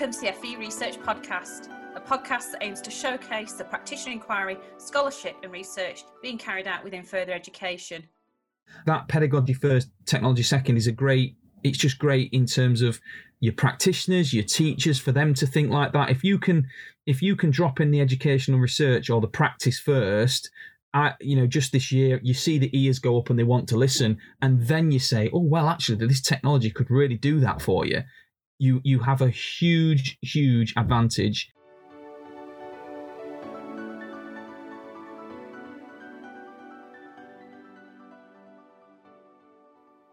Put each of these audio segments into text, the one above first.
Welcome to the FE Research Podcast, a podcast that aims to showcase the practitioner inquiry, scholarship, and research being carried out within further education. That pedagogy first, technology second is a great, it's just great in terms of your practitioners, your teachers, for them to think like that. If you can, if you can drop in the educational research or the practice first, I, you know, just this year, you see the ears go up and they want to listen, and then you say, "Oh, well, actually, this technology could really do that for you." You you have a huge, huge advantage.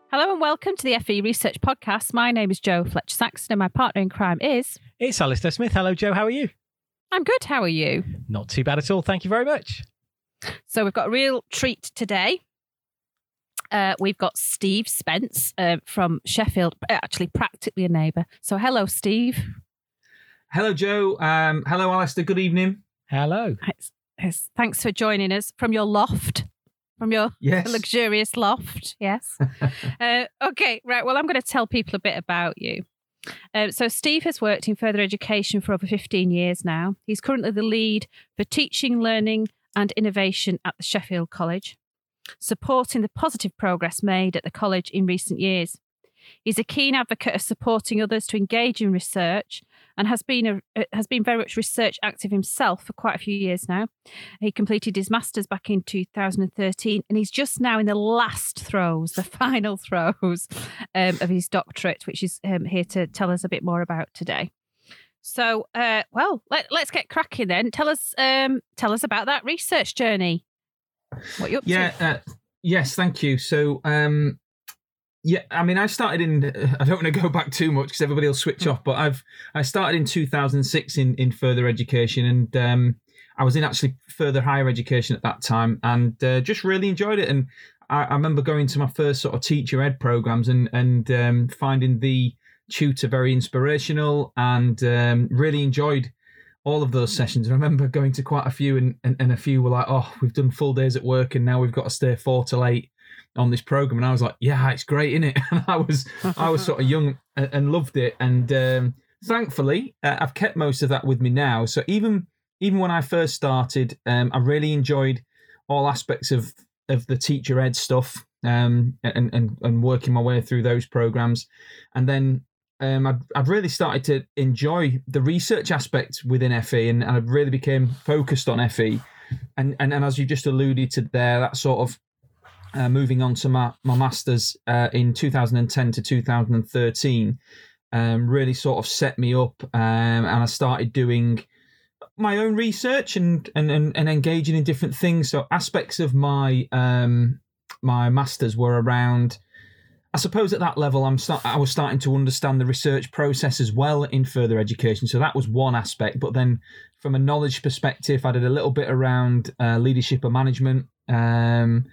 Hello and welcome to the FE Research Podcast. My name is Joe Fletcher Saxon and my partner in crime is. It's Alistair Smith. Hello, Joe. How are you? I'm good. How are you? Not too bad at all. Thank you very much. So we've got a real treat today. Uh, we've got Steve Spence uh, from Sheffield, uh, actually practically a neighbour. So hello, Steve. Hello, Joe. Um, hello, Alistair. Good evening. Hello. It's, it's, thanks for joining us from your loft, from your Yes. luxurious loft. Yes. uh, okay, right. Well, I'm going to tell people a bit about you. Um, so, Steve has worked in further education for over 15 years now. He's currently the lead for teaching, learning, and innovation at the Sheffield College, supporting the positive progress made at the college in recent years. He's a keen advocate of supporting others to engage in research and has been a, uh, has been very much research active himself for quite a few years now. He completed his masters back in 2013 and he's just now in the last throes, the final throes um, of his doctorate, which is um, here to tell us a bit more about today. So, uh, well, let, let's get cracking then. Tell us, um, tell us about that research journey. What you up Yeah. to? Uh, yes. Thank you. So, um, yeah, I mean, I started in. I don't want to go back too much because everybody will switch Hmm. off. But I've I started in 2006 in in further education, and um, I was in actually further higher education at that time, and uh, just really enjoyed it. And I, I remember going to my first sort of teacher ed programs and and um, finding the tutor very inspirational, and um, really enjoyed all of those sessions. I remember going to quite a few, and, and, and a few were like, "Oh, we've done full days at work, and now we've got to stay four till eight on this program." And I was like, "Yeah, it's great, isn't it?" And I was I was sort of young and, and loved it, and um, thankfully, uh, I've kept most of that with me now. So even even when I first started, um, I really enjoyed all aspects of of the teacher ed stuff um, and, and and working my way through those programs, and then um, I've, I've really started to enjoy the research aspect within FE, and, and I really became focused on FE, and, and and as you just alluded to there, that sort of uh, moving on to my my masters uh, in 2010 to 2013, um, really sort of set me up, um, and I started doing my own research and, and and and engaging in different things. So aspects of my um my masters were around. I suppose at that level, I'm start, I was starting to understand the research process as well in further education. So that was one aspect. But then, from a knowledge perspective, I did a little bit around uh, leadership and management, um,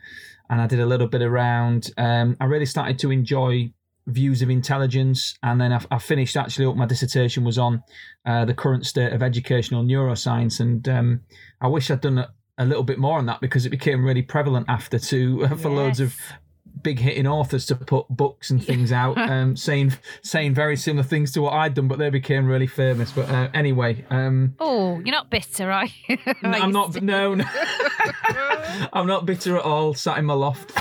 and I did a little bit around. Um, I really started to enjoy views of intelligence, and then I, I finished actually. What my dissertation was on uh, the current state of educational neuroscience, and um, I wish I'd done a, a little bit more on that because it became really prevalent after to for loads of Yes. Big hitting authors to put books and things out, um, saying saying very similar things to what I'd done, but they became really famous. But uh, anyway, um, Oh, you're not bitter, are you? n- I'm not. No, no. I'm not bitter at all. Sat in my loft.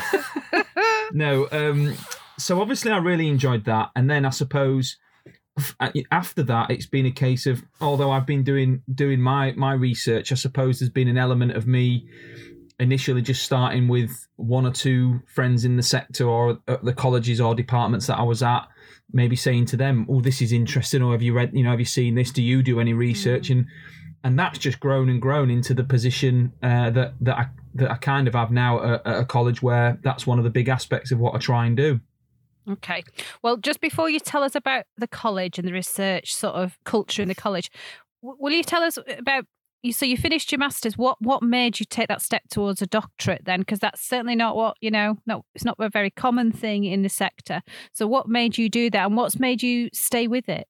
no. Um, so obviously, I really enjoyed that, and then I suppose uh, after that, it's been a case of although I've been doing doing my my research, I suppose there's been an element of me initially just starting with one or two friends in the sector or the colleges or departments that I was at, maybe saying to them, "Oh, this is interesting," or "Have you read? You know, have you seen this? Do you do any research?" and and that's just grown and grown into the position uh, that that I that I kind of have now at, at a college where that's one of the big aspects of what I try and do. Okay. Well, just before you tell us about the college and the research sort of culture in the college, w- will you tell us about? So you finished your masters. What what made you take that step towards a doctorate then? Because that's certainly not what you know. No, it's not a very common thing in the sector. So what made you do that, and what's made you stay with it?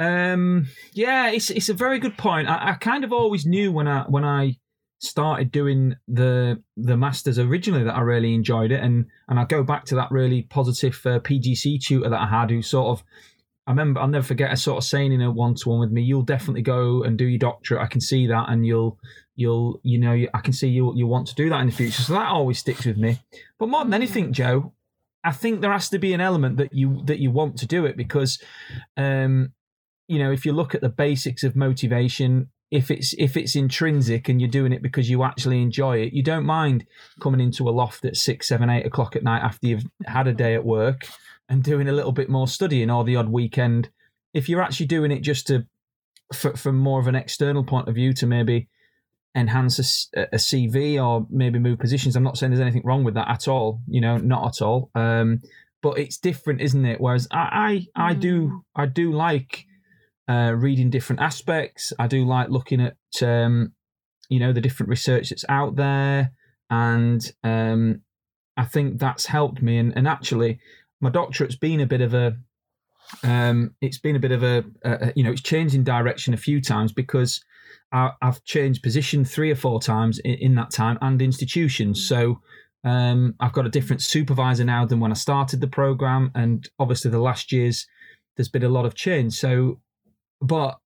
Um, yeah, it's it's a very good point. I, I kind of always knew when I when I started doing the the masters originally that I really enjoyed it, and and I go back to that really positive uh, PGC tutor that I had, who sort of I remember I'll never forget a sort of saying in a one to one with me. You'll definitely go and do your doctorate. I can see that, and you'll you'll you know I can see you you want to do that in the future. So that always sticks with me. But more than anything, Joe, I think there has to be an element that you that you want to do it because, um, you know, if you look at the basics of motivation, if it's if it's intrinsic and you're doing it because you actually enjoy it, you don't mind coming into a loft at six, seven, eight o'clock at night after you've had a day at work and doing a little bit more studying or the odd weekend. If you're actually doing it just to for, from more of an external point of view to maybe enhance a, a, CV or maybe move positions. I'm not saying there's anything wrong with that at all. You know, not at all. Um, but it's different, isn't it? Whereas I, I, I do, Mm. I do like uh, reading different aspects. I do like looking at, um, you know, the different research that's out there, and um, I think that's helped me. And, and actually, my doctorate's been a bit of a um, it's been a bit of a, a, you know it's changed in direction a few times because I, I've changed position three or four times in, in that time and institutions. So um, I've got a different supervisor now than when I started the program, and obviously the last years there's been a lot of change. So, but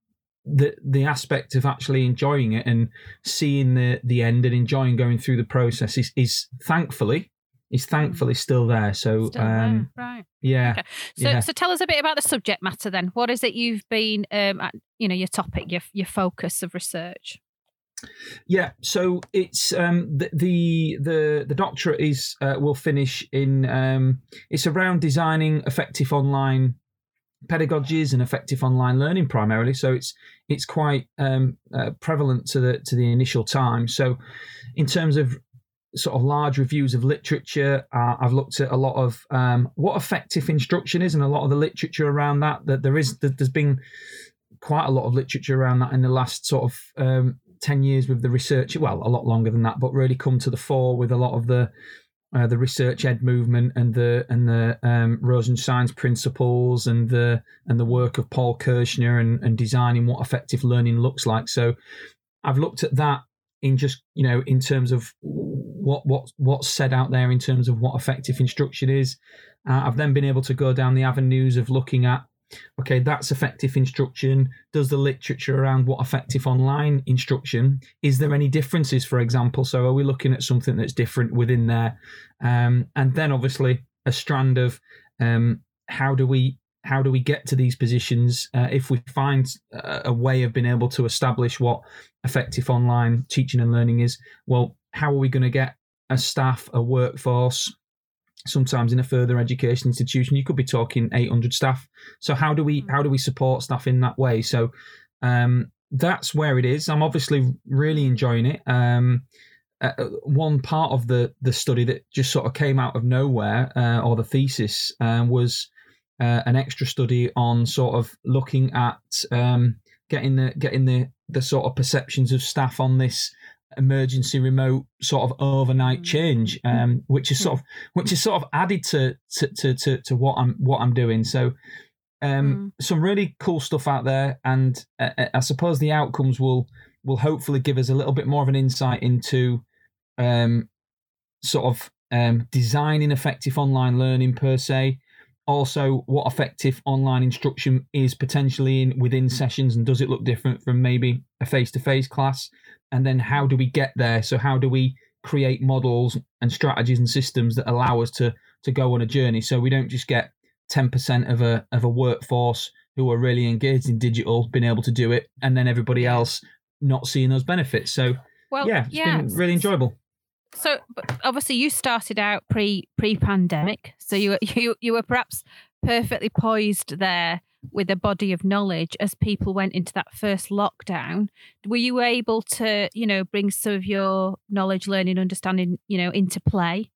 the the aspect of actually enjoying it and seeing the the end and enjoying going through the process is is thankfully is thankfully still there. So Still um, there, right. yeah. Okay. So, yeah. so tell us a bit about the subject matter then. What is it you've been, um, at, you know, your topic, your your focus of research? Yeah, so it's um, the, the the the doctorate is uh, will finish in um, it's around designing effective online pedagogies and effective online learning primarily. So it's it's quite um, uh, prevalent to the to the initial time. So in terms of sort of large reviews of literature, uh, I've looked at a lot of um, what effective instruction is and a lot of the literature around that. That there is that there's been quite a lot of literature around that in the last sort of um, 10 years with the research well a lot longer than that but really come to the fore with a lot of the uh, the research ed movement and the and the um, Rosenshine's principles and the and the work of Paul Kirschner and, and designing what effective learning looks like. So I've looked at that in just you know in terms of what what what's said out there in terms of what effective instruction is. Uh, I've then been able to go down the avenues of looking at okay, that's effective instruction. Does the literature around what effective online instruction? Is there any differences, for example? So are we looking at something that's different within there? Um, and then obviously a strand of um, how do we how do we get to these positions uh, if we find a, a way of being able to establish what effective online teaching and learning is? Well, how are we going to get a staff, a workforce, sometimes in a further education institution? You could be talking 800 staff. So how do we how do we support staff in that way? So um that's where it is. I'm obviously really enjoying it. Um uh, one part of the the study that just sort of came out of nowhere uh, or the thesis um, was uh, an extra study on sort of looking at um, getting the getting the the sort of perceptions of staff on this emergency remote sort of overnight change, um, which is sort of which is sort of added to to to to, to what I'm what I'm doing. So. Um, Some really cool stuff out there, and uh, I suppose the outcomes will will hopefully give us a little bit more of an insight into um, sort of um, designing effective online learning per se. Also, what effective online instruction is potentially in within sessions, and does it look different from maybe a face to face class? And then, how do we get there? So, how do we create models and strategies and systems that allow us to to go on a journey? So we don't just get ten percent of a of a workforce who are really engaged in digital being able to do it, and then everybody else not seeing those benefits. So, Well, yeah, it's yeah. been really enjoyable. So obviously you started out pre pre pandemic, so you you you were perhaps perfectly poised there with a body of knowledge as people went into that first lockdown. Were you able to you know bring some of your knowledge, learning, understanding you know into play?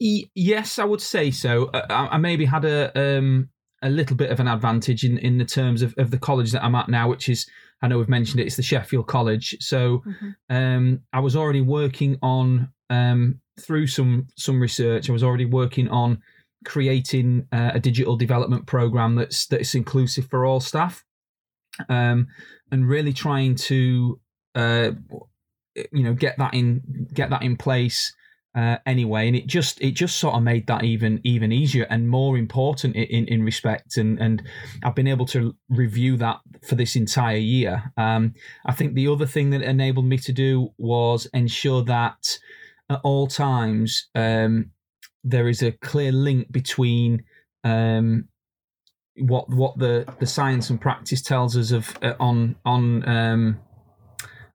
Yes, I would say so. Uh, I, I maybe had a um, a little bit of an advantage in, in the terms of, of the college that I'm at now, which is I know we've mentioned it. It's the Sheffield College. So um, I was already working on um, through some some research. I was already working on creating uh, a digital development program that's that's inclusive for all staff, um, and really trying to uh, you know get that in get that in place uh, anyway, and it just it just sort of made that even even easier and more important in in, respect. And and I've been able to review that for this entire year. Um, I think the other thing that enabled me to do was ensure that at all times um, there is a clear link between um, what what the, the science and practice tells us of uh, on on um,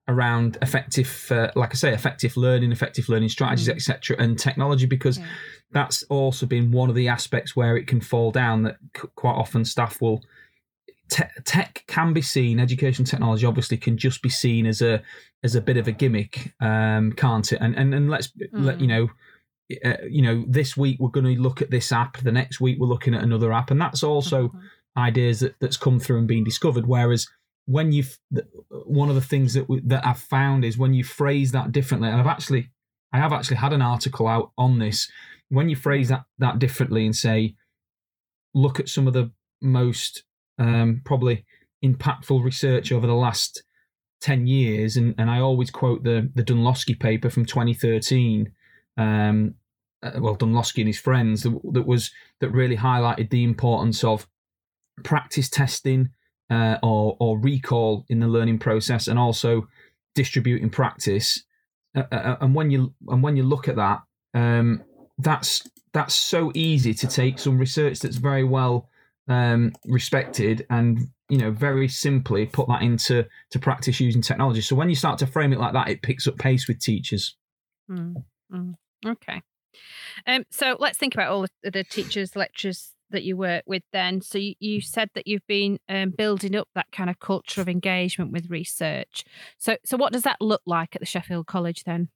around effective, uh, like I say, effective learning, effective learning strategies, Mm. etc., and technology, because Yeah. that's also been one of the aspects where it can fall down. That c- quite often staff will te- tech can be seen, education technology obviously can just be seen as a as a bit of a gimmick, um, can't it? And and and let's let Mm. you know. Uh, you know, this week we're going to look at this app. The next week we're looking at another app, and that's also Mhm. ideas that, that's come through and been discovered. Whereas when you've one of the things that we, that I've found is when you phrase that differently, and I've actually I have actually had an article out on this. When you phrase that that differently and say, look at some of the most um, probably impactful research over the last ten years, and, and I always quote the the Dunlosky paper from 2013. Um, uh, well, Dunlosky and his friends that, that was that really highlighted the importance of practice testing uh, or or recall in the learning process, and also distributing practice. Uh, uh, and when you and when you look at that, um, that's that's so easy to take some research that's very well um, respected and you know very simply put that into to practice using technology. So when you start to frame it like that, it picks up pace with teachers. Mm, mm. Okay. Um, so let's think about all the, the teachers, lecturers that you work with then. So you, you said that you've been um, building up that kind of culture of engagement with research. So so what does that look like at the Sheffield College then?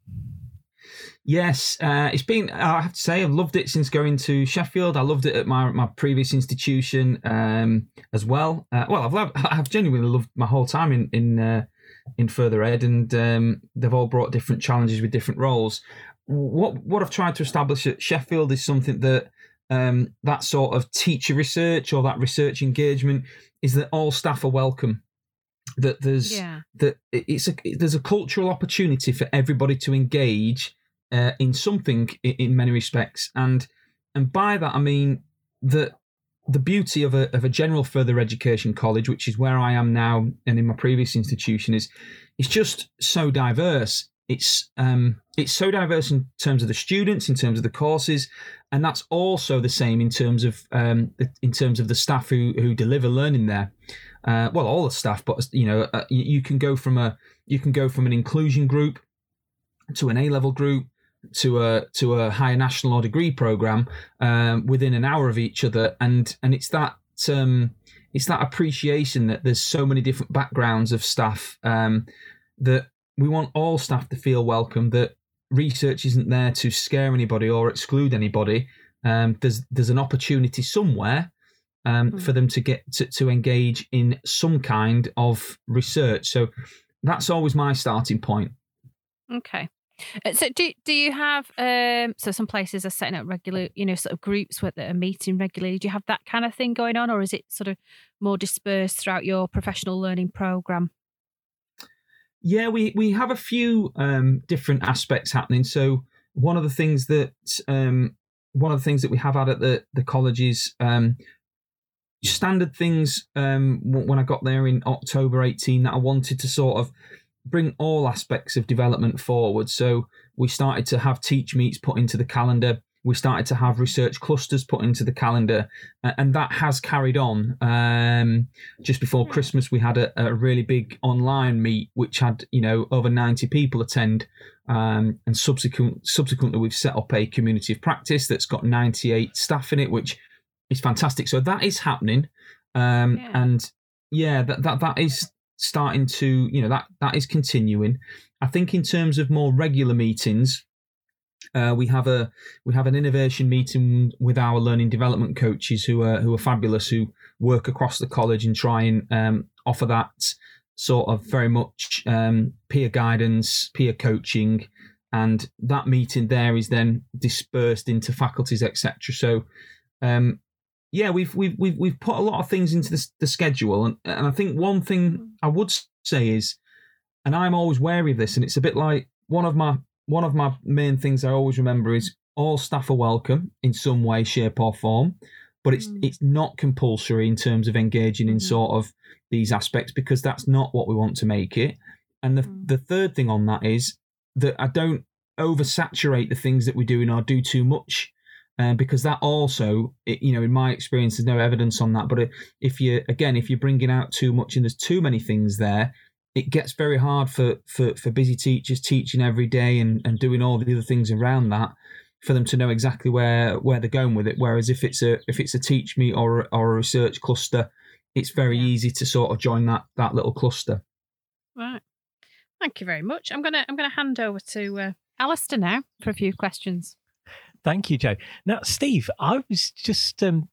Yes, uh, it's been. I have to say, I've loved it since going to Sheffield. I loved it at my my previous institution um, as well. Uh, well, I've loved, I've genuinely loved my whole time in in uh, in further ed, and um, they've all brought different challenges with different roles. What what I've tried to establish at Sheffield is something that um, that sort of teacher research or that research engagement is that all staff are welcome. That there's Yeah. that it's a there's a cultural opportunity for everybody to engage uh, in something in, in many respects, and and by that I mean that the beauty of a of a general further education college, which is where I am now, and in my previous institution, is it's just so diverse. It's um it's so diverse in terms of the students, in terms of the courses, and that's also the same in terms of um in terms of the staff who who deliver learning there. Uh, well, all the staff, but you know, uh, you, you can go from a you can go from an inclusion group to an A level group to a to a higher national or degree program um, within an hour of each other, and and it's that um, it's that appreciation that there's so many different backgrounds of staff um, that we want all staff to feel welcome. That research isn't there to scare anybody or exclude anybody. Um, there's there's an opportunity somewhere um, Mm. for them to get to, to engage in some kind of research. So that's always my starting point. Okay. Uh, So do do you have um so some places are setting up regular you know sort of groups where that are meeting regularly do you have that kind of thing going on or is it sort of more dispersed throughout your professional learning program Yeah, we we have a few um, different aspects happening. So one of the things that um, one of the things that we have had at the the college is um, standard things. Um, when I got there in October eighteen, that I wanted to sort of bring all aspects of development forward. So we started to have teach meets put into the calendar. We started to have research clusters put into the calendar, and that has carried on. Um, just before Hmm. Christmas, we had a, a really big online meet, which had you know over ninety people attend. Um, and subsequent, subsequently, we've set up a community of practice that's got ninety eight staff in it, which is fantastic. So that is happening, um, Yeah. and yeah, that, that that is starting to you know that that is continuing. I think in terms of more regular meetings, uh, we have a we have an innovation meeting with our learning development coaches who are who are fabulous who work across the college and try and um, offer that sort of very much um, peer guidance, peer coaching, and that meeting there is then dispersed into faculties, etc. So, um, yeah, we've we've we've we've put a lot of things into the, the schedule, and and I think one thing I would say is, and I'm always wary of this, and it's a bit like one of my one of my main things I always remember is all staff are welcome in some way, shape, or form, but it's Mm. it's not compulsory in terms of engaging in Mhm. sort of these aspects because that's not what we want to make it. And the Mm. the third thing on that is that I don't oversaturate the things that we're doing or do too much. Uh, because that also, it, you know, in my experience, there's no evidence on that. But it- if you, again, if you're bringing out too much and there's too many things there, it gets very hard for for, for busy teachers teaching every day and, and doing all the other things around that for them to know exactly where where they're going with it. Whereas if it's a if it's a teach meet or or a research cluster, it's very Yeah. easy to sort of join that that little cluster. Right. Thank you very much. I'm gonna I'm gonna hand over to uh, Alistair now for a few questions. Thank you, Joe. Now, Steve, I was just um,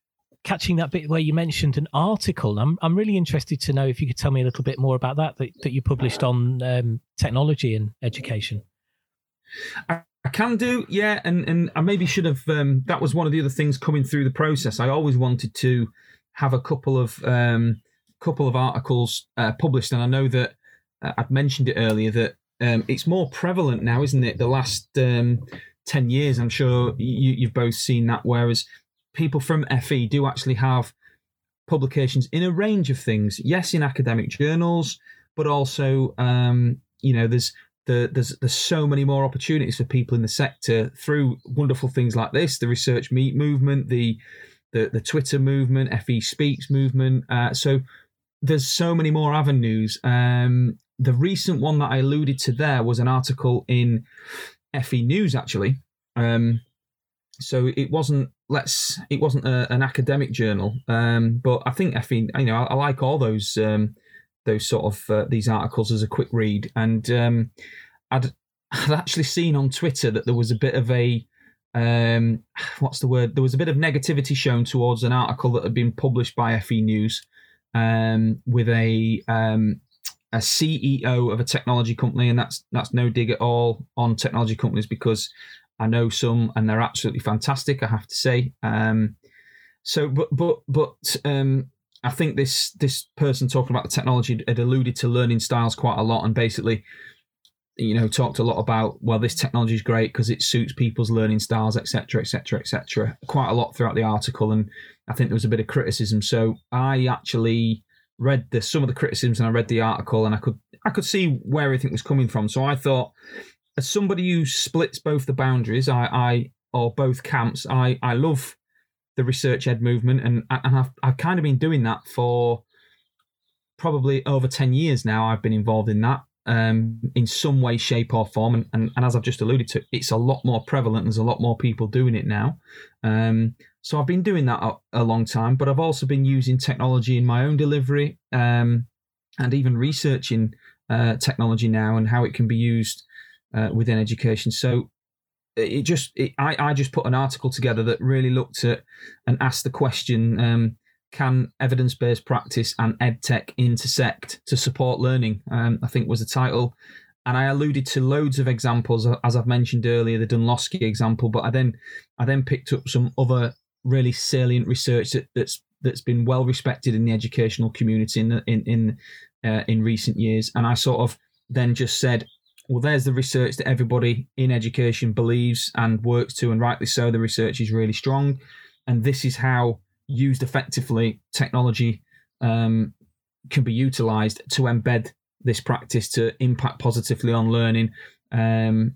catching that bit where you mentioned an article. I'm I'm really interested to know if you could tell me a little bit more about that that, that you published on um, technology and education. I, can do, yeah, and and I maybe should have. Um, that was one of the other things coming through the process. I always wanted to have a couple of um, couple of articles uh, published, and I know that uh, I'd mentioned it earlier that um, it's more prevalent now, isn't it? The last um, ten years, I'm sure you, you've both seen that. Whereas people from FE do actually have publications in a range of things. Yes, in academic journals, but also, um, you know, there's the, there's there's so many more opportunities for people in the sector through wonderful things like this, the research meet movement, the the, the Twitter movement, FE Speaks movement. Uh, so there's so many more avenues. Um, the recent one that I alluded to there was an article in FE News, actually. Um, so it wasn't let's it wasn't a, an academic journal, um, but I think FE, you know, I, I like all those um, those sort of uh, these articles as a quick read, and um, I'd I'd actually seen on Twitter that there was a bit of a um, what's the word? There was a bit of negativity shown towards an article that had been published by FE News um, with a um, a CEO of a technology company, and that's that's no dig at all on technology companies because I know some and they're absolutely fantastic. I have to say. Um, so, but but but um, I think this this person talking about the technology had alluded to learning styles quite a lot, and basically, you know, talked a lot about well, this technology is great because it suits people's learning styles, etc., etc., etc. Quite a lot throughout the article, and I think there was a bit of criticism. So I actually read the some of the criticisms and I read the article, and I could I could see where everything was coming from. So I thought, as somebody who splits both the boundaries, I, I or both camps, I I love the research ed movement, and and I've I've kind of been doing that for probably over ten years now. I've been involved in that um, in some way, shape, or form, and, and and as I've just alluded to, it's a lot more prevalent. There's a lot more people doing it now. Um, so I've been doing that a, a long time, but I've also been using technology in my own delivery um, and even researching uh, technology now and how it can be used uh, within education. So it just it, I, I just put an article together that really looked at and asked the question um, can evidence-based practice and edtech intersect to support learning? Um, i think was the title. And i alluded to loads of examples as i've mentioned earlier the dunlosky example but i then i then picked up some other really salient research that, that's that's been well respected in the educational community in in in uh, in recent years. And i sort of then just said well, there's the research that everybody in education believes and works to, and rightly so. The research is really strong, and this is how used effectively technology um, can be utilized to embed this practice to impact positively on learning. Um,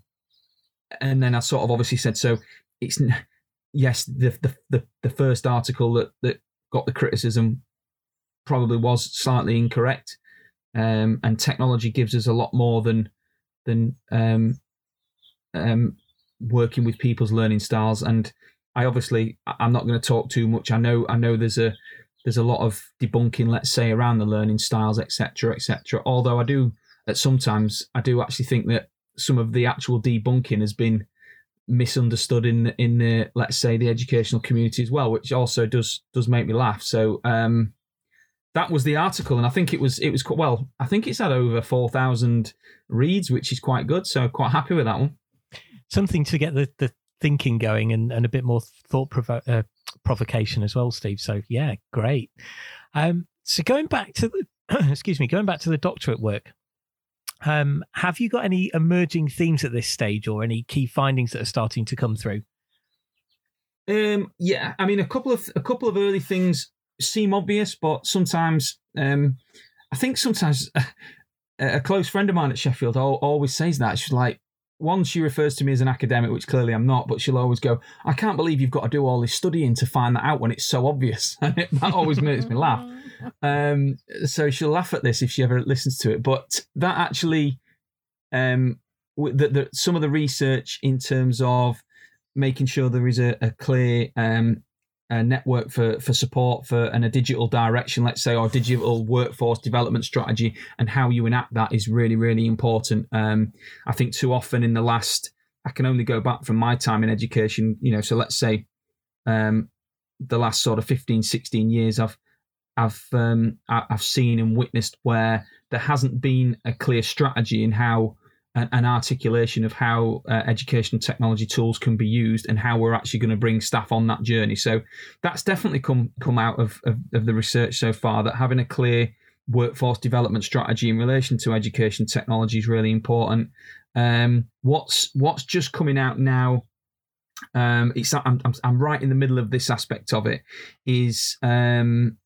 and then I sort of obviously said, so it's yes, the the the, the first article that that got the criticism probably was slightly incorrect, um, and technology gives us a lot more than than um, um, working with people's learning styles. And I obviously I'm not going to talk too much. I know I know there's a there's a lot of debunking, let's say, around the learning styles, etc., etc. Although I do at sometimes I do actually think that some of the actual debunking has been misunderstood in in the let's say the educational community as well, which also does does make me laugh. So um, that was the article, and I think it was it was well. I think it's had over four thousand reads, which is quite good. So quite happy with that one. Something to get the, the thinking going and, and a bit more thought provo- uh, provocation as well, Steve. So yeah, great. Um, so going back to the excuse me, going back to the doctorate work, Um, have you got any emerging themes at this stage, or any key findings that are starting to come through? Um, yeah, I mean, a couple of a couple of early things seem obvious, but sometimes um, I think sometimes a, a close friend of mine at Sheffield always says that she's like, one, she refers to me as an academic, which clearly I'm not, but she'll always go, I can't believe you've got to do all this studying to find that out when it's so obvious. And that always makes me laugh. Um, so she'll laugh at this if she ever listens to it. But that actually, um, the, the, some of the research in terms of making sure there is a, a clear um, a network for for support for and a digital direction, let's say, or digital workforce development strategy, and how you enact that is really really important. Um, I think too often in the last, I can only go back from my time in education, you know. So let's say, um, the last sort of 15, 16 years, I've I've um, I've seen and witnessed where there hasn't been a clear strategy in how an articulation of how uh, educational technology tools can be used and how we're actually going to bring staff on that journey. So that's definitely come come out of, of, of the research so far that having a clear workforce development strategy in relation to education technology is really important. Um, what's what's just coming out now? Um, it's I'm, I'm, I'm right in the middle of this aspect of it. Is um,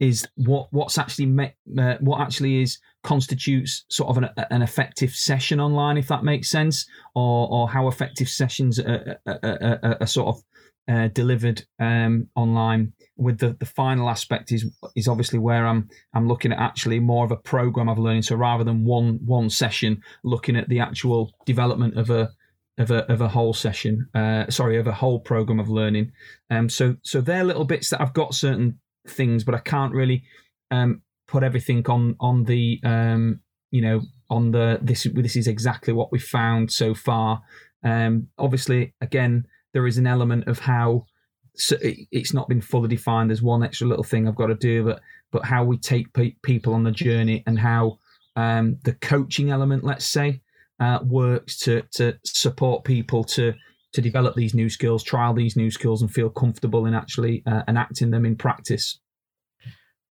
is what what's actually met, uh, what actually is constitutes sort of an, an, effective session online, if that makes sense, or or how effective sessions are, are, are, are sort of uh, delivered um, online. With the, the final aspect is is obviously where I'm I'm looking at actually more of a program of learning. So rather than one one session, looking at the actual development of a of a of a whole session. Uh, sorry, of a whole program of learning. Um, so so they're little bits that I've got certain things, but I can't really um, put everything on on the um, you know on the this this is exactly what we found so far. Um, obviously, again, there is an element of how so it's not been fully defined. There's one extra little thing I've got to do, but but how we take pe- people on the journey and how um, the coaching element, let's say, uh, works to to support people to to develop these new skills, trial these new skills, and feel comfortable in actually uh, enacting them in practice.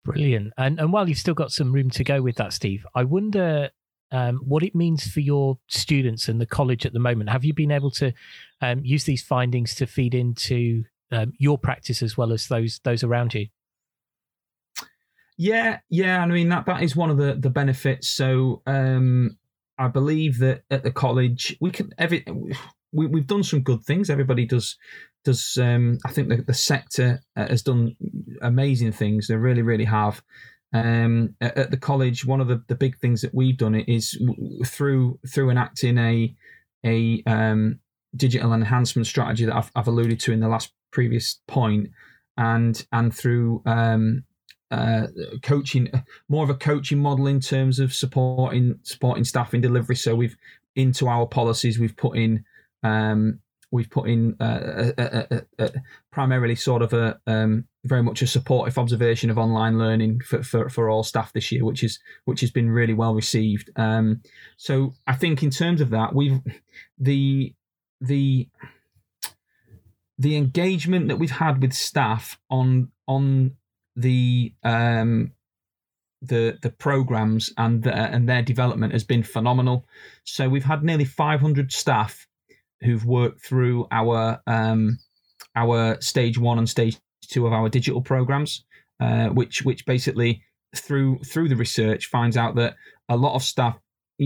Brilliant. And and while you've still got some room to go with that, Steve, I wonder um, what it means for your students and the college at the moment. Have you been able to um, use these findings to feed into um, your practice as well as those those around you? Yeah, yeah. I mean that that is one of the the benefits. So um, I believe that at the college we can every we, we've done some good things. Everybody does does um, I think the, the sector uh, has done amazing things. They really, really have. Um, at, at, the college, one of the, the big things that we've done is through through enacting a a um, digital enhancement strategy that I've, I've, alluded to in the last previous point, and and through um, uh, coaching, more of a coaching model in terms of supporting supporting staff in delivery. So we've into our policies we've put in um, we've put in uh, a, a, a, primarily sort of a um, very much a supportive observation of online learning for, for, for all staff this year, which is which has been really well received. Um, so I think in terms of that, we've the the the engagement that we've had with staff on on the um, the the programs and the, and their development has been phenomenal. So we've had nearly 500 staff who've worked through our um, our stage one and stage two of our digital programs, uh, which which basically through through the research finds out that a lot of staff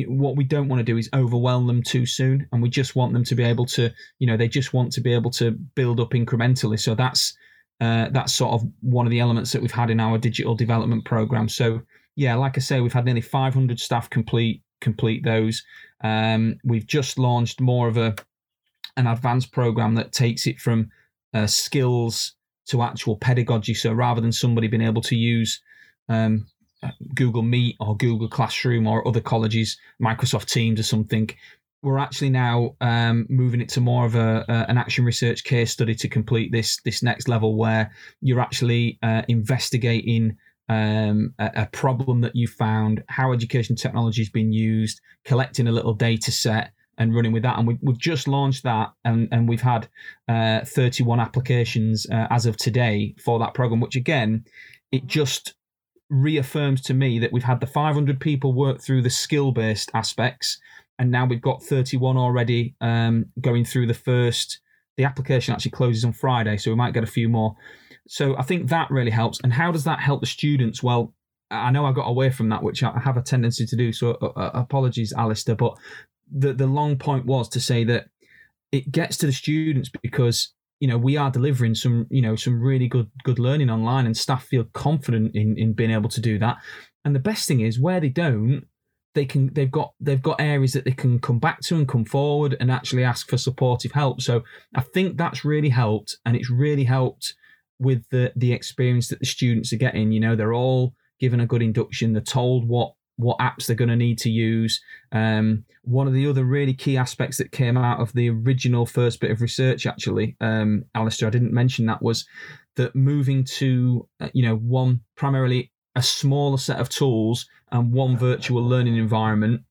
what we don't want to do is overwhelm them too soon and we just want them to be able to you know they just want to be able to build up incrementally. So that's uh, that's sort of one of the elements that we've had in our digital development program. So yeah like i say we've had nearly 500 staff complete complete those. Um, we've just launched more of a an advanced program that takes it from uh, skills to actual pedagogy. So rather than somebody being able to use um, Google Meet or Google Classroom or other colleges, Microsoft Teams or something, we're actually now um, moving it to more of a, an action research case study to complete this this next level where you're actually uh, investigating um, a, a, problem that you found, how education technology has been used, collecting a little data set, and running with that. And we, have just launched that, and, and we've had uh, 31 applications uh, as of today for that program, which again, it just reaffirms to me that we've had the 500 people work through the skill based aspects, and now we've got 31 already um, going through the first. The application actually closes on Friday, so we might get a few more. So I think that really helps. And how does that help the students? Well, I know I got away from that, which I have a tendency to do. So uh, uh, apologies, Alistair. But the the long point was to say that it gets to the students because you know we are delivering some you know some really good good learning online, and staff feel confident in in being able to do that. And the best thing is where they don't, they can they've got they've got areas that they can come back to and come forward and actually ask for supportive help. So I think that's really helped, and it's really helped with the the experience that the students are getting. You know, they're all given a good induction. They're told what what apps they're going to need to use. Um, one of the other really key aspects that came out of the original first bit of research, actually, um, Alistair, I didn't mention that was that moving to uh, you know one primarily a smaller set of tools and one virtual learning environment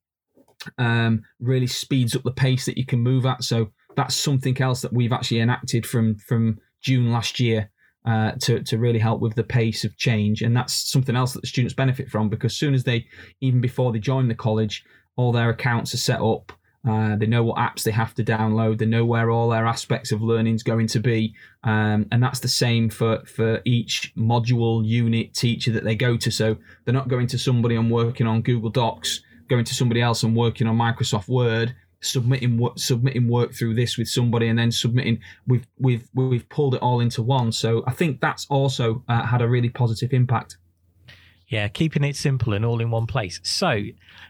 um, really speeds up the pace that you can move at. So that's something else that we've actually enacted from from June last year uh, to to really help with the pace of change, and that's something else that the students benefit from because soon as they, even before they join the college, all their accounts are set up. Uh, they know what apps they have to download. They know where all their aspects of learning is going to be, um, and that's the same for for each module, unit, teacher that they go to. So they're not going to somebody and working on Google Docs, going to somebody else and working on Microsoft Word submitting work, submitting work through this with somebody, and then submitting. We've we've we've pulled it all into one. So I think that's also uh, had a really positive impact. Yeah, keeping it simple and all in one place. So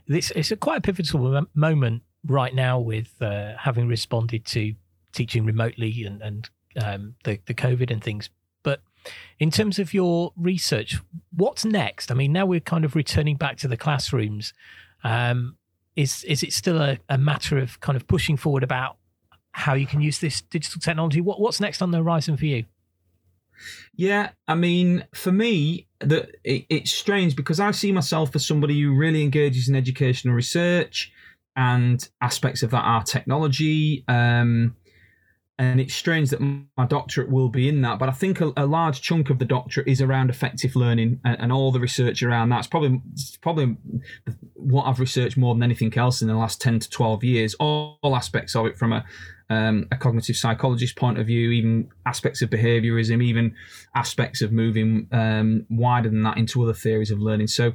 this it's a quite a pivotal moment right now with uh, having responded to teaching remotely and and um, the the COVID and things. But in terms of your research, what's next? I mean, now we're kind of returning back to the classrooms. Um, is is it still a, a matter of kind of pushing forward about how you can use this digital technology? What what's next on the horizon for you? Yeah, I mean, for me, that it, it's strange because I see myself as somebody who really engages in educational research and aspects of that are technology. Um, and it's strange that my doctorate will be in that but i think a, a large chunk of the doctorate is around effective learning and, and, all the research around that's probably probably what i've researched more than anything else in the last 10 to 12 years all, all aspects of it from a, um, a cognitive psychologist point of view even aspects of behaviorism even aspects of moving um, wider than that into other theories of learning. So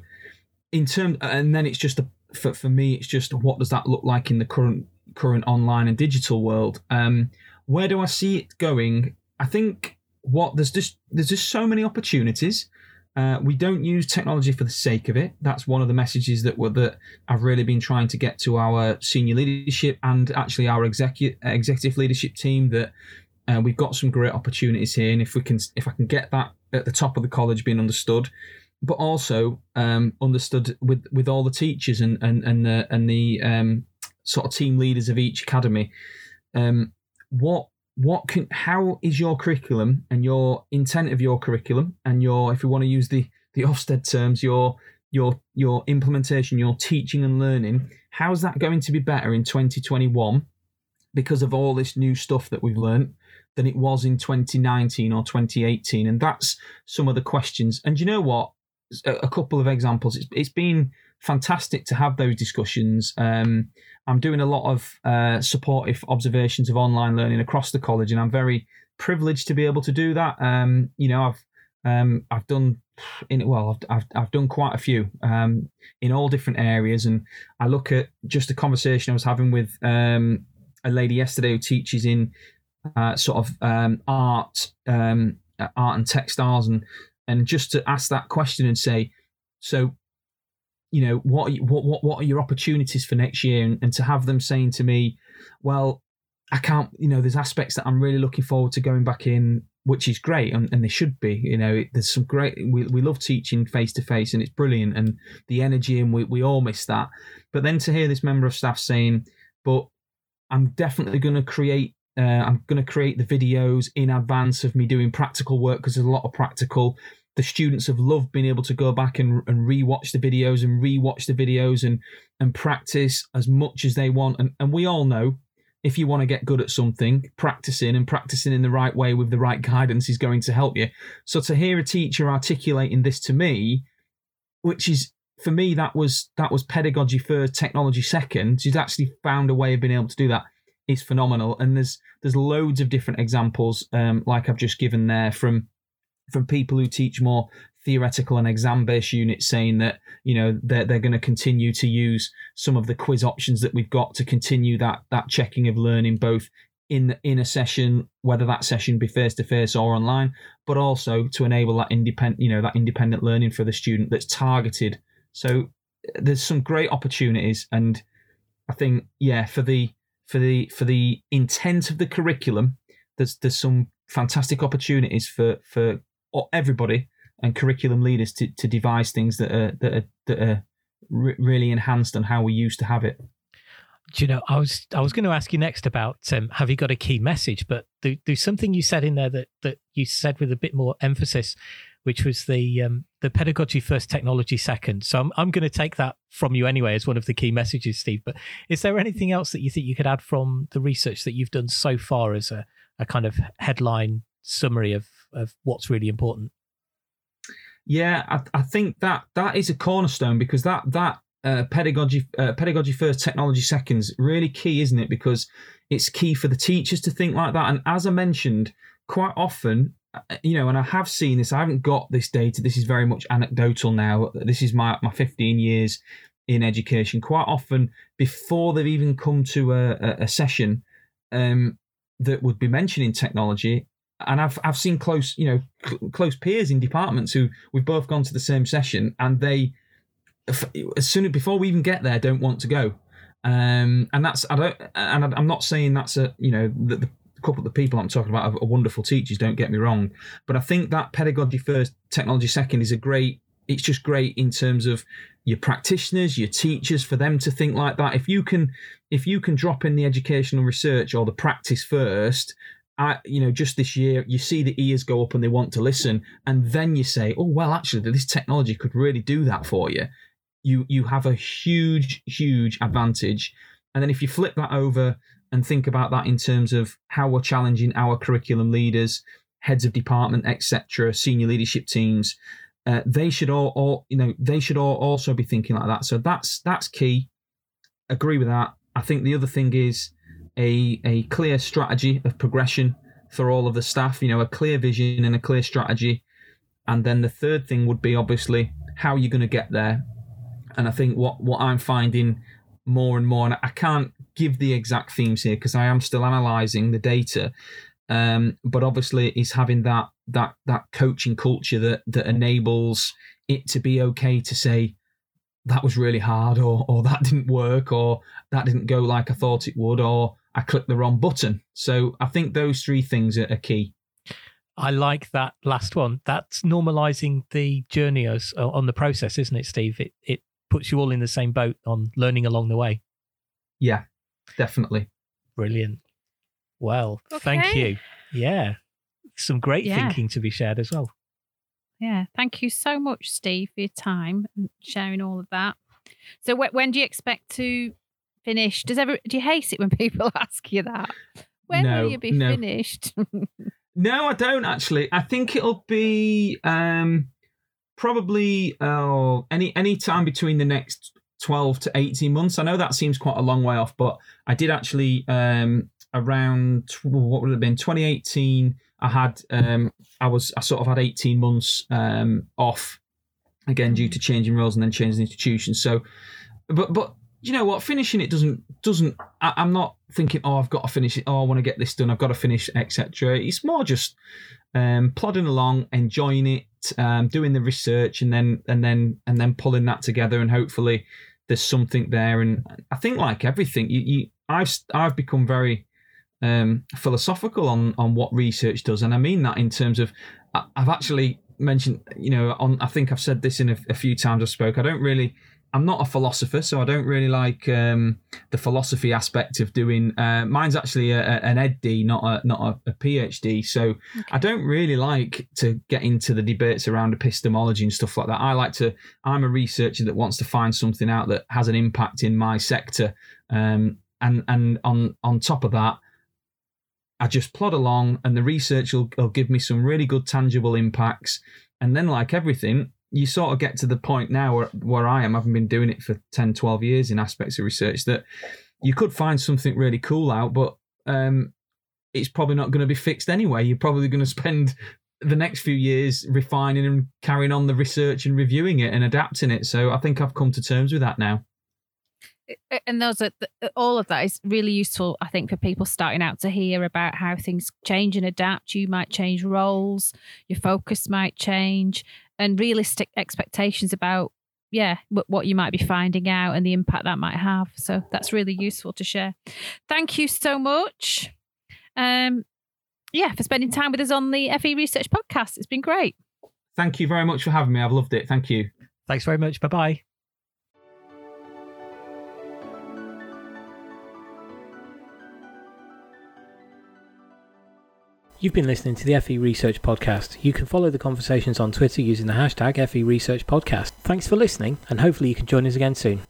in terms and then it's just a, for, for me it's just what does that look like in the current current online and digital world? Um, where do I see it going? I think what there's just there's just so many opportunities. Uh, we don't use technology for the sake of it. That's one of the messages that were that I've really been trying to get to our senior leadership and actually our executive executive leadership team that uh, we've got some great opportunities here, and if we can if I can get that at the top of the college being understood, but also um, understood with with all the teachers and and and the and the um, sort of team leaders of each academy. Um, what what can how is your curriculum and your intent of your curriculum and your if you want to use the the Ofsted terms your your your implementation your teaching and learning how's that going to be better in 2021 because of all this new stuff that we've learned than it was in 2019 or 2018 and that's some of the questions. And you know what? A, a couple of examples. It's, it's been fantastic to have those discussions um, I'm doing a lot of uh, supportive observations of online learning across the college, and I'm very privileged to be able to do that. Um, you know, I've um, I've done in well, I've, I've, I've done quite a few um, in all different areas, and I look at just a conversation I was having with um, a lady yesterday who teaches in uh, sort of um, art, um, art and textiles, and and just to ask that question and say, so you know what what what what are your opportunities for next year? And, and to have them saying to me well i can't you know there's aspects that i'm really looking forward to going back in which is great and, and they should be you know. There's some great we, we love teaching face to face and it's brilliant and the energy and we, we all miss that. But then to hear this member of staff saying but i'm definitely going to create uh, i'm going to create the videos in advance of me doing practical work because there's a lot of practical the students have loved being able to go back and, and re-watch the videos and re-watch the videos and and practice as much as they want. And, and we all know if you want to get good at something, practicing and practicing in the right way with the right guidance is going to help you. So to hear a teacher articulating this to me which is for me that was that was pedagogy first, technology second. She's actually found a way of being able to do that. Is phenomenal, and there's there's loads of different examples, um, like I've just given there from from people who teach more theoretical and exam based units saying that you know they're, they're going to continue to use some of the quiz options that we've got to continue that that checking of learning both in in a session whether that session be face to face or online but also to enable that independent you know that independent learning for the student that's targeted. So uh, there's some great opportunities and i think yeah for the for the for the intent of the curriculum, there's there's some fantastic opportunities for for everybody and curriculum leaders to, to devise things that are that are that are re- really enhanced on how we used to have it. Do you know, I was I was going to ask you next about um, have you got a key message, but there, there's something you said in there that that you said with a bit more emphasis, which was the um, the pedagogy first, technology second. So I'm I'm going to take that from you anyway as one of the key messages, Steve. But is there anything else that you think you could add from the research that you've done so far as a, a kind of headline summary of of what's really important? Yeah, I, I think that that is a cornerstone because that that uh, pedagogy uh, pedagogy first, technology seconds really key, isn't it? Because it's key for the teachers to think like that. And as I mentioned, quite often uh, you know, and I have seen this. I haven't got this data. This is very much anecdotal now. This is my my 15 years in education. Quite often, before they've even come to a, a, a session um, that would be mentioning technology, and I've I've seen close, you know, cl- close peers in departments who we've both gone to the same session, and they, as soon as before we even get there, don't want to go. Um, and that's I don't, and I'm not saying that's a you know the, the couple of the people I'm talking about are wonderful teachers. Don't get me wrong, but I think that pedagogy first, technology second is a great. It's just great in terms of your practitioners, your teachers, for them to think like that. If you can, if you can drop in the educational research or the practice first, I, you know, just this year, you see the ears go up and they want to listen, and then you say, "Oh, well, actually, this technology could really do that for you." You you have a huge, huge advantage. And then if you flip that over and think about that in terms of how we're challenging our curriculum leaders, heads of department, etc., senior leadership teams. Uh, they should all, all, you know, they should all also be thinking like that. So that's that's key. Agree with that. I think the other thing is a a clear strategy of progression for all of the staff. You know, a clear vision and a clear strategy. And then the third thing would be obviously how you're going to get there. And I think what what I'm finding more and more, and I can't give the exact themes here because I am still analysing the data. Um, but obviously, is having that that that coaching culture that that enables it to be okay to say that was really hard, or or that didn't work, or that didn't go like I thought it would, or I clicked the wrong button. So I think those three things are, are key. I like that last one. That's normalizing the journey as, uh, on the process, isn't it, Steve? It it puts you all in the same boat on learning along the way. Yeah, definitely. Brilliant. Well, okay. thank you. Yeah. Some great yeah. thinking to be shared as well. Yeah. Thank you so much, Steve, for your time and sharing all of that. So, wh- when do you expect to finish? Does ever do you hate it when people ask you that? When no, will you be no. finished? no, I don't actually. I think it'll be um, probably uh, any any time between the next 12 to 18 months. I know that seems quite a long way off, but I did actually um, around what would it have been 2018. I had um, I was I sort of had 18 months um, off again due to changing roles and then changing institutions. So, but but you know what? Finishing it doesn't doesn't. I, am not thinking, oh, I've got to finish it. Oh, I want to get this done. I've got to finish, etc. It's more just um, plodding along, enjoying it, um, doing the research, and then and then and then pulling that together, and hopefully there's something there. And I think like everything, you, you I've I've become very um, philosophical on on what research does, and I mean that in terms of I've actually mentioned, you know, on I think I've said this in a, a few times I spoke. I don't really I'm not a philosopher, so I don't really like um, the philosophy aspect of doing. Uh, mine's actually a, a, an EdD, not a not a, a PhD. So okay. I don't really like to get into the debates around epistemology and stuff like that. I like to. I'm a researcher that wants to find something out that has an impact in my sector, um, and and on on top of that, I just plod along, and the research will, will give me some really good tangible impacts. And then, like everything, you sort of get to the point now where, where I am, having been doing it for 10, 12 years in aspects of research, that you could find something really cool out, but um, it's probably not going to be fixed anyway. You're probably going to spend the next few years refining and carrying on the research and reviewing it and adapting it. So I think I've come to terms with that now. And those are all of that is really useful, I think, for people starting out to hear about how things change and adapt. You might change roles, your focus might change, and realistic expectations about yeah what you might be finding out and the impact that might have. So that's really useful to share. Thank you so much. Um, yeah, for spending time with us on the FE Research podcast. It's been great. Thank you very much for having me. I've loved it. Thank you. Thanks very much. Bye bye. You've been listening to the FE Research Podcast. You can follow the conversations on Twitter using the hashtag FE Research Podcast. Thanks for listening, and hopefully you can join us again soon.